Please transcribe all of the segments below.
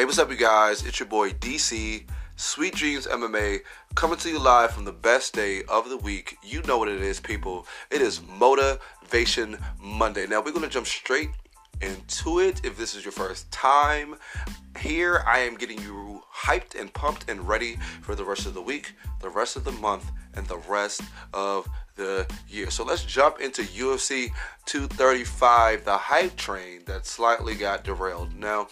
Hey, what's up, you guys? It's your boy DC, Sweet Dreams MMA, coming to you live from the best day of the week. You know what it is, people. It is Motivation Monday. Now, we're going to jump straight into it. If this is your first time here, I am getting you hyped and pumped and ready for the rest of the week, the rest of the month, and the rest of the year. So let's jump into UFC 235, the hype train that slightly got derailed. Now,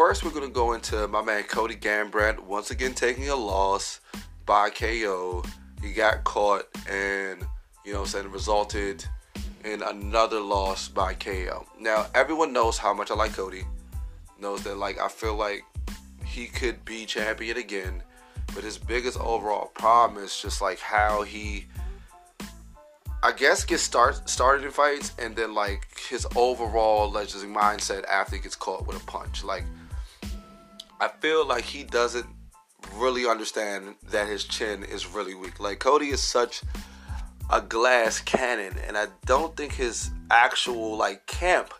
First, we're going to go into my man Cody Garbrandt once again taking a loss by KO. He got caught and, you know, saying resulted in another loss by KO. Now, everyone knows how much I like Cody. Knows that, like, I feel like he could be champion again. But his biggest overall problem is just like how he, I guess, gets start started in fights, and then like his overall like, mindset after he gets caught with a punch. Like I feel like he doesn't really understand that his chin is really weak. Like Cody is such a glass cannon, and I don't think his actual like camp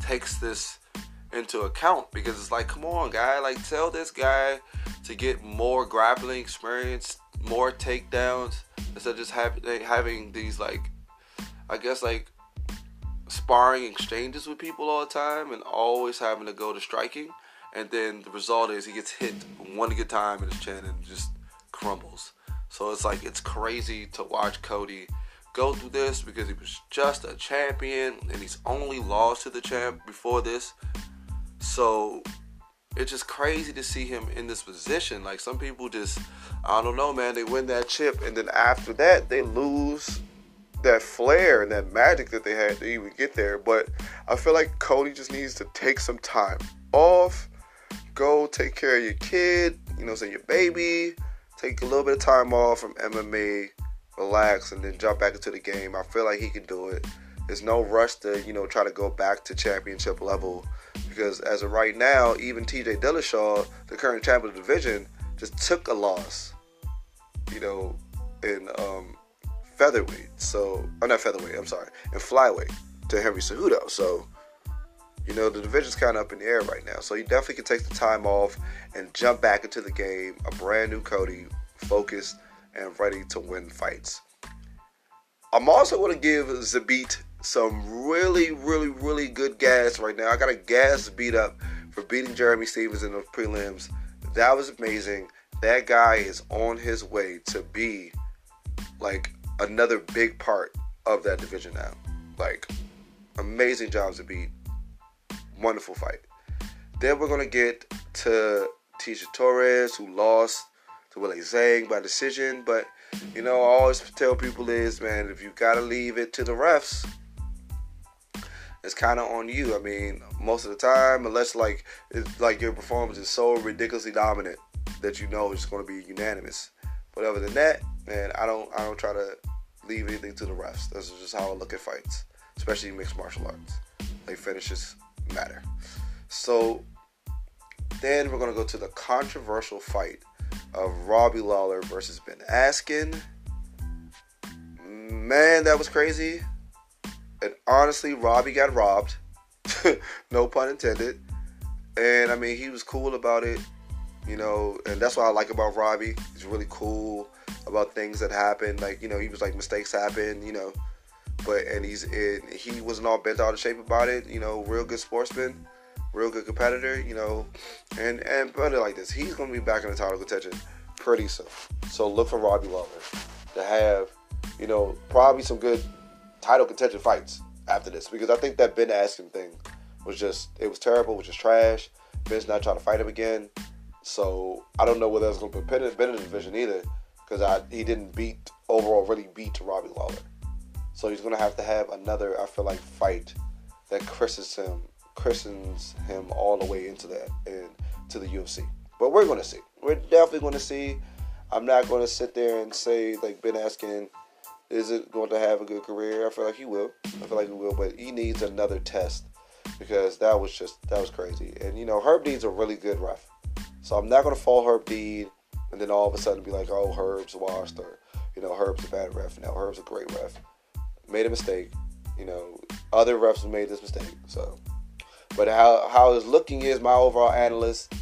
takes this into account because it's like, come on, guy, like tell this guy to get more grappling experience, more takedowns instead of just have, having these like, I guess like sparring exchanges with people all the time and always having to go to striking and then the result is he gets hit one good time in his chin and just crumbles. So it's like it's crazy to watch Cody go through this because he was just a champion and he's only lost to the champ before this. So it's just crazy to see him in this position. Like some people just I don't know, man, they win that chip and then after that they lose that flair and that magic that they had to even get there. But I feel like Cody just needs to take some time off go take care of your kid, you know, say your baby, take a little bit of time off from MMA, relax, and then jump back into the game. I feel like he can do it. There's no rush to, you know, try to go back to championship level because as of right now, even TJ Dillashaw, the current champion of the division, just took a loss, you know, in um, featherweight. So, or not featherweight, I'm sorry, in flyweight to Henry Cejudo. So, you know, the division's kind of up in the air right now. So you definitely can take the time off and jump back into the game. A brand new Cody, focused and ready to win fights. I'm also going to give Zabit some really, really, really good gas right now. I got a gas beat up for beating Jeremy Stephens in the prelims. That was amazing. That guy is on his way to be like another big part of that division now. Like, amazing job to beat wonderful fight. Then we're gonna get to Tecia Torres, who lost to Weili Zhang by decision. But you know, I always tell people is, man, if you gotta leave it to the refs, it's kind of on you. I mean, most of the time, unless like it's like your performance is so ridiculously dominant that you know it's to be unanimous. But other than that, man, I don't I don't try to leave anything to the refs. That's just how I look at fights, especially mixed martial arts. Like finishes matter. So then we're going to go to the controversial fight of Robbie Lawler versus Ben Askren. Man, that was crazy. And honestly, Robbie got robbed. no pun intended. And I mean, he was cool about it, you know, and that's what I like about Robbie. He's really cool about things that happen. Like, you know, he was like, mistakes happen, you know, but and he's in, he wasn't all bent out of shape about it. You know, real good sportsman, real good competitor. You know, and and put it like this, he's to be back in the title contention pretty soon. So look for Robbie Lawler to have, you know, probably some good title contention fights after this because I think that Ben Askren thing was just it was terrible, which is trash. Ben's not trying to fight him again, so I don't know whether that's going to put Ben in the division either because he didn't beat overall really beat Robbie Lawler. So he's gonna have to have another, I feel like, fight that christens him, christens him all the way into that and to the UFC. But we're gonna see. We're definitely gonna see. I'm not gonna sit there and say like Ben Askren is it going to have a good career. I feel like he will. I feel like he will, but he needs another test because that was just that was crazy. And you know, Herb Dean's a really good ref, so I'm not gonna fall Herb Dean and then all of a sudden be like, oh, Herb's washed or you know, Herb's a bad ref. Now Herb's a great ref made a mistake. You know, other refs made this mistake. So But how how it's looking is my overall analyst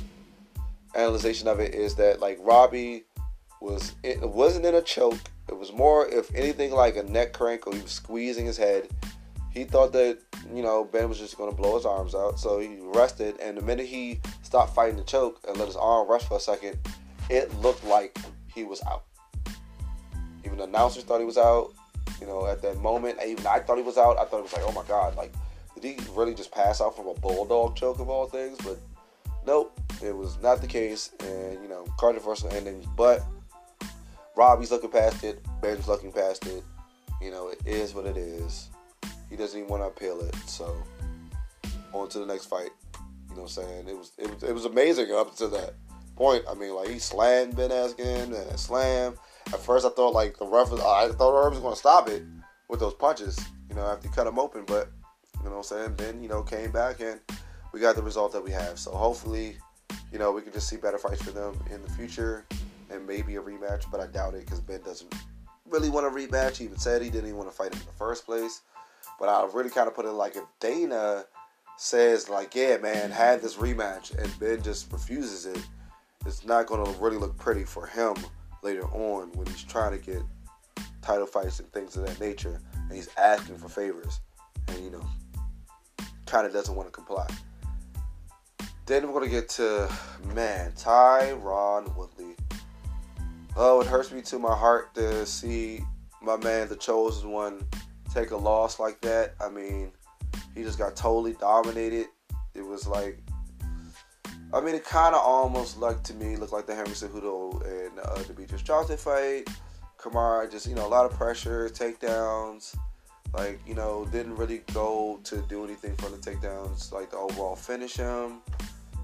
analyzation of it is that like Robbie was it wasn't in a choke. It was more, if anything, like a neck crank, or he was squeezing his head. He thought that you know Ben was just going to blow his arms out, so he rested. And the minute he stopped fighting the choke and let his arm rest for a second, it looked like he was out. Even the announcers thought he was out. You know, at that moment, even I thought he was out. I thought it was like, oh my god, like did he really just pass out from a bulldog choke of all things? But nope, it was not the case. And you know, controversial ending. But Robbie's looking past it. Ben's looking past it. You know, it is what it is. He doesn't even want to appeal it. So on to the next fight. You know what I'm saying? It was it was it was amazing up to that point. I mean, like he slammed Ben Askren and slam. At first, I thought like the ref, I thought the ref was to stop it with those punches. You know, after he cut him open, but you know what I'm saying. Ben, you know, came back and we got the result that we have. So hopefully, you know, we can just see better fights for them in the future and maybe a rematch, but I doubt it because Ben doesn't really want a rematch. He even said he didn't even want to fight him in the first place. But I really kind of put it like if Dana says like, yeah, man, had this rematch, and Ben just refuses it, it's not going to really look pretty for him later on when he's trying to get title fights and things of that nature, and he's asking for favors, and you know, kind of doesn't want to comply. Then we're gonna get to man, Tyron Woodley. Oh, it hurts me to my heart to see my man, the chosen one, take a loss like that. I mean, he just got totally dominated. It was like, I mean, it kind of almost looked to me looked like the Henry Cejudo and uh, Demetrious Johnson fight. Kamaru just, you know, a lot of pressure, takedowns. Like, you know, didn't really go to do anything for the takedowns, like the overall finish him.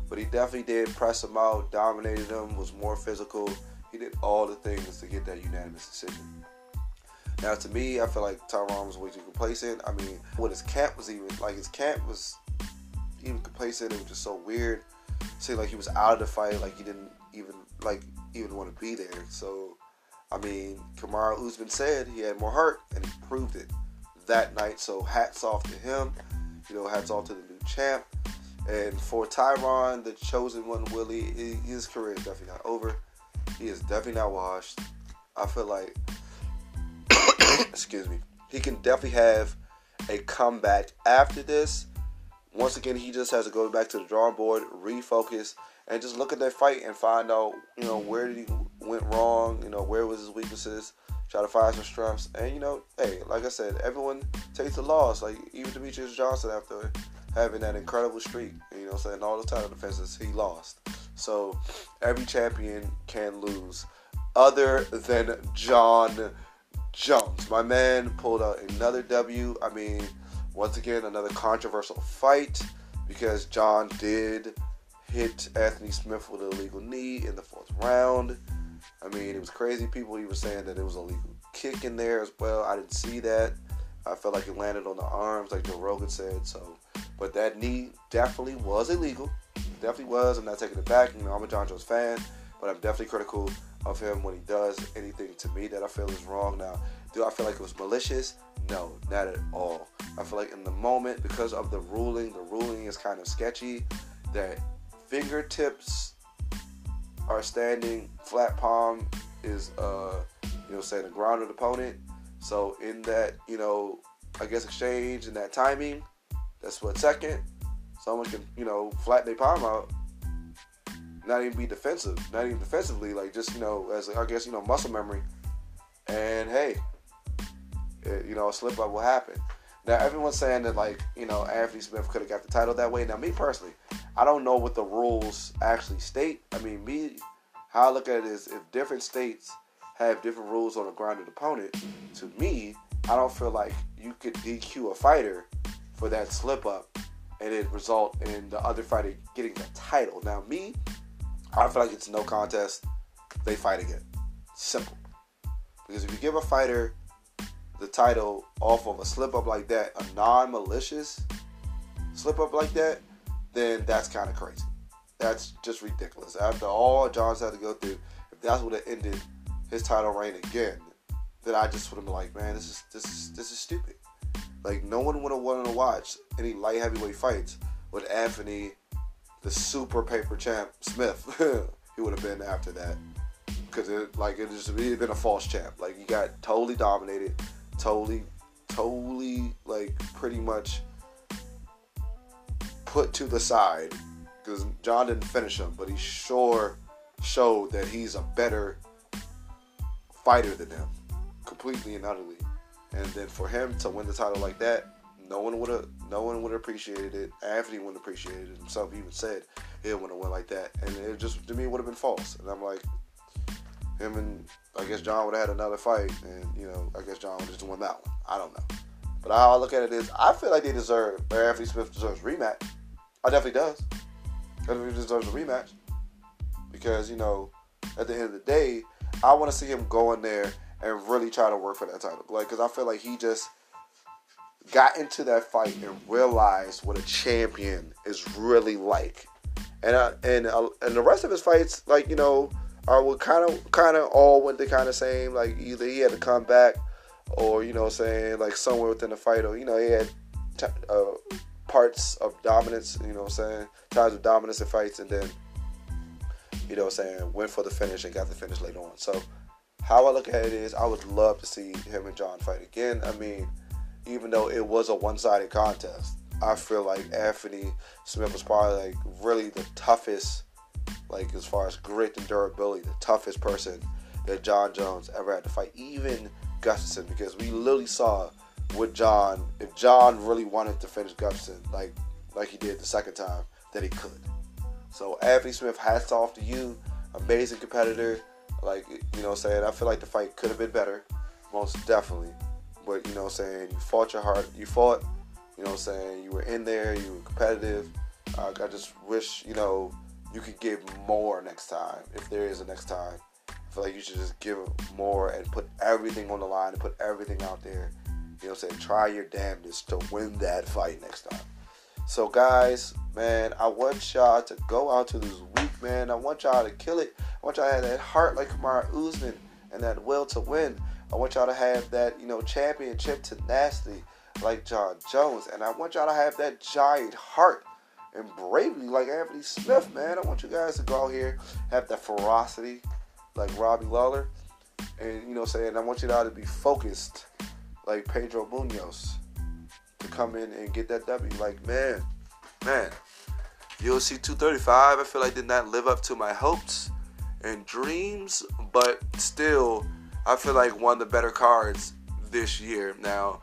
But he definitely did press him out, dominated him, was more physical he did all the things to get that unanimous decision. Now, to me, I feel like Tyron was way too complacent. I mean, what his camp was even like, his camp was even complacent. It was just so weird. Seemed like he was out of the fight, like he didn't even like even want to be there. So, I mean, Kamaru Usman said he had more heart, and he proved it that night. So, hats off to him. You know, hats off to the new champ. And for Tyron, the chosen one, Willie, his career is definitely not over. He is definitely not washed. I feel like, excuse me, he can definitely have a comeback after this. Once again, he just has to go back to the drawing board, refocus, and just look at that fight and find out, you know, where did he went wrong, you know, where was his weaknesses, try to find some strengths, and you know, hey, like I said, everyone takes a loss. Like even Demetrious Johnson after having that incredible streak, you know, saying all the title defenses, he lost. So every champion can lose, other than Jon Jones. My man pulled out another W. I mean, once again, another controversial fight because Jon did hit Anthony Smith with an illegal knee in the fourth round. I mean, it was crazy. People even saying that it was a legal kick in there as well. I didn't see that. I felt like it landed on the arms, like Joe Rogan said. So, but that knee definitely was illegal definitely was. I'm not taking it back. You know, I'm a Jon Jones fan, but I'm definitely critical of him when he does anything to me that I feel is wrong. Now, do I feel like it was malicious? No, not at all. I feel like in the moment, because of the ruling, the ruling is kind of sketchy. That fingertips are standing, flat palm is, uh, you know, saying the grounded opponent. So in that, you know, I guess exchange and that timing, that's what second someone can, you know, flatten their palm out, not even be defensive, not even defensively, like just, you know, as I guess, you know, muscle memory. And hey, it, you know, a slip up will happen. Now, everyone's saying that, like, you know, Anthony Smith could have got the title that way. Now, me personally, I don't know what the rules actually state. I mean, me, how I look at it is if different states have different rules on a grounded opponent, to me, I don't feel like you could DQ a fighter for that slip up and it result in the other fighter getting the title. Now, me, I feel like it's no contest. They fight again. Simple. Because if you give a fighter the title off of a slip up like that, a non malicious slip up like that, then that's kind of crazy. That's just ridiculous. After all Jon's had to go through, if that's what it ended his title reign again, then I just would have been like, man, this is this is this is stupid. Like no one would have wanted to watch any light heavyweight fights with Anthony, the super paper champ Smith. he would have been after that because it like it just it been a false champ. Like he got totally dominated, totally, totally like pretty much put to the side because Jon didn't finish him, but he sure showed that he's a better fighter than him, completely and utterly. And then for him to win the title like that, no one would have, no one would have appreciated it. Anthony wouldn't have appreciated it himself. He even said he wouldn't have won like that, and it just to me would have been false. And I'm like, him and I guess Jon would have had another fight, and you know, I guess Jon would just won that one. I don't know. But how I look at it is, I feel like they deserve, or Anthony Smith deserves rematch. I definitely does. I definitely deserves a rematch because you know, at the end of the day, I want to see him go in there and really try to work for that title. Like, because I feel like he just got into that fight and realized what a champion is really like. And uh, and uh, and the rest of his fights, like you know, are kind of kind of all went the kind of same. Like either he had to come back, or you know, saying like somewhere within the fight, or you know, he had t- uh, parts of dominance. You know, I'm saying times of dominance in fights, and then you know, saying went for the finish and got the finish later on. So how I look at it is, I would love to see him and Jon fight again. I mean, even though it was a one-sided contest, I feel like Anthony Smith was probably like really the toughest like as far as grit and durability, the toughest person that Jon Jones ever had to fight, even Gustafsson, because we literally saw with Jon, if Jon really wanted to finish Gustafsson like like he did the second time, that he could. So Anthony Smith, hats off to you, amazing competitor. Like you know, saying I feel like the fight could have been better, most definitely. But you know, saying you fought your heart, you fought. You know, saying you were in there, you were competitive. Uh, I just wish you know you could give more next time if there is a next time. I feel like you should just give more and put everything on the line and put everything out there. You know, saying try your damnedest to win that fight next time. So, guys, man, I want y'all to go out to this week, man. I want y'all to kill it. I want y'all to have that heart like Kamaru Usman and that will to win. I want y'all to have that, you know, championship tenacity like Jon Jones. And I want y'all to have that giant heart and bravely like Anthony Smith, man. I want you guys to go out here, have that ferocity like Robbie Lawler. And, you know, saying I want you all to be focused like Pedro Munhoz to come in and get that W. Like, man, man, UFC 235, I feel like did not live up to my hopes and dreams, but still, I feel like one of the better cards this year. Now,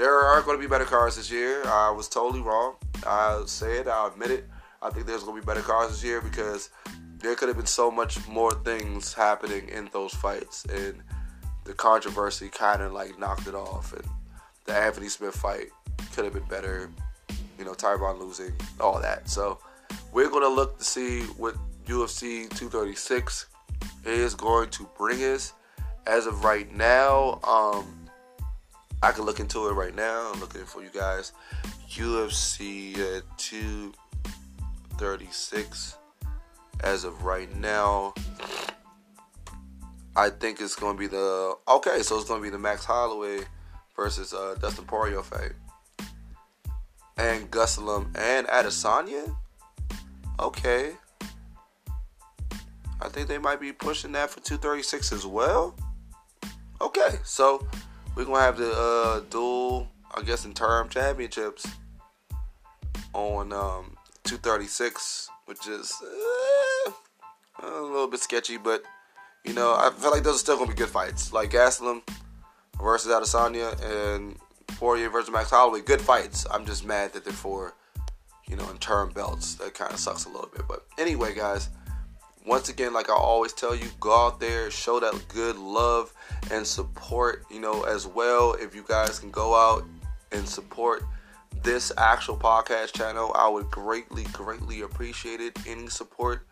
there are going to be better cards this year. I was totally wrong. I said, I admit it. I think there's going to be better cards this year because there could have been so much more things happening in those fights, and the controversy kind of like knocked it off. And the Anthony Smith fight could have been better. You know, Tyron losing, all that. So we're gonna look to see what UFC 236 is going to bring us. As of right now, um, I can look into it right now. I'm looking for you guys. UFC uh, 236. As of right now, I think it's going to be the okay. So it's going to be the Max Holloway versus uh, Dustin Poirier fight and Gastelum and Adesanya. Okay. I think they might be pushing that for 236 as well. Okay, so we're gonna have the uh, dual, I guess, interim championships on um, 236, which is uh, a little bit sketchy, but you know, I feel like those are still gonna be good fights. Like Gastelum versus Adesanya and Poirier versus Max Holloway, good fights. I'm just mad that they're for, you know, interim belts. That kind of sucks a little bit. But anyway, guys, once again, like I always tell you, go out there, show that good love and support, you know, as well. If you guys can go out and support this actual podcast channel, I would greatly, greatly appreciate it. Any support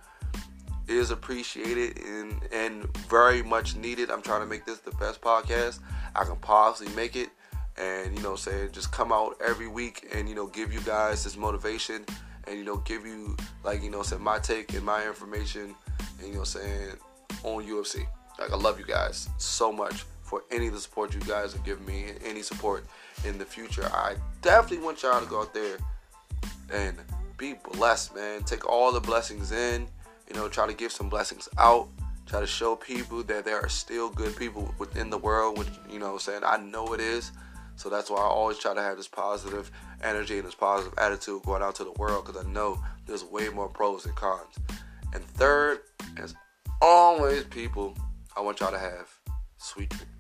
is appreciated and and very much needed. I'm trying to make this the best podcast I can possibly make it and you know saying just come out every week and you know give you guys this motivation and you know give you like you know say my take and my information you know what I'm saying on UFC like I love you guys so much for any of the support you guys have given me and any support in the future I definitely want y'all to go out there and be blessed, man. Take all the blessings in. You know, try to give some blessings out. Try to show people that there are still good people within the world. Which you know, saying I know it is. So that's why I always try to have this positive energy and this positive attitude going out to the world because I know there's way more pros than cons. And third, as always, people, I want y'all to have sweet dreams.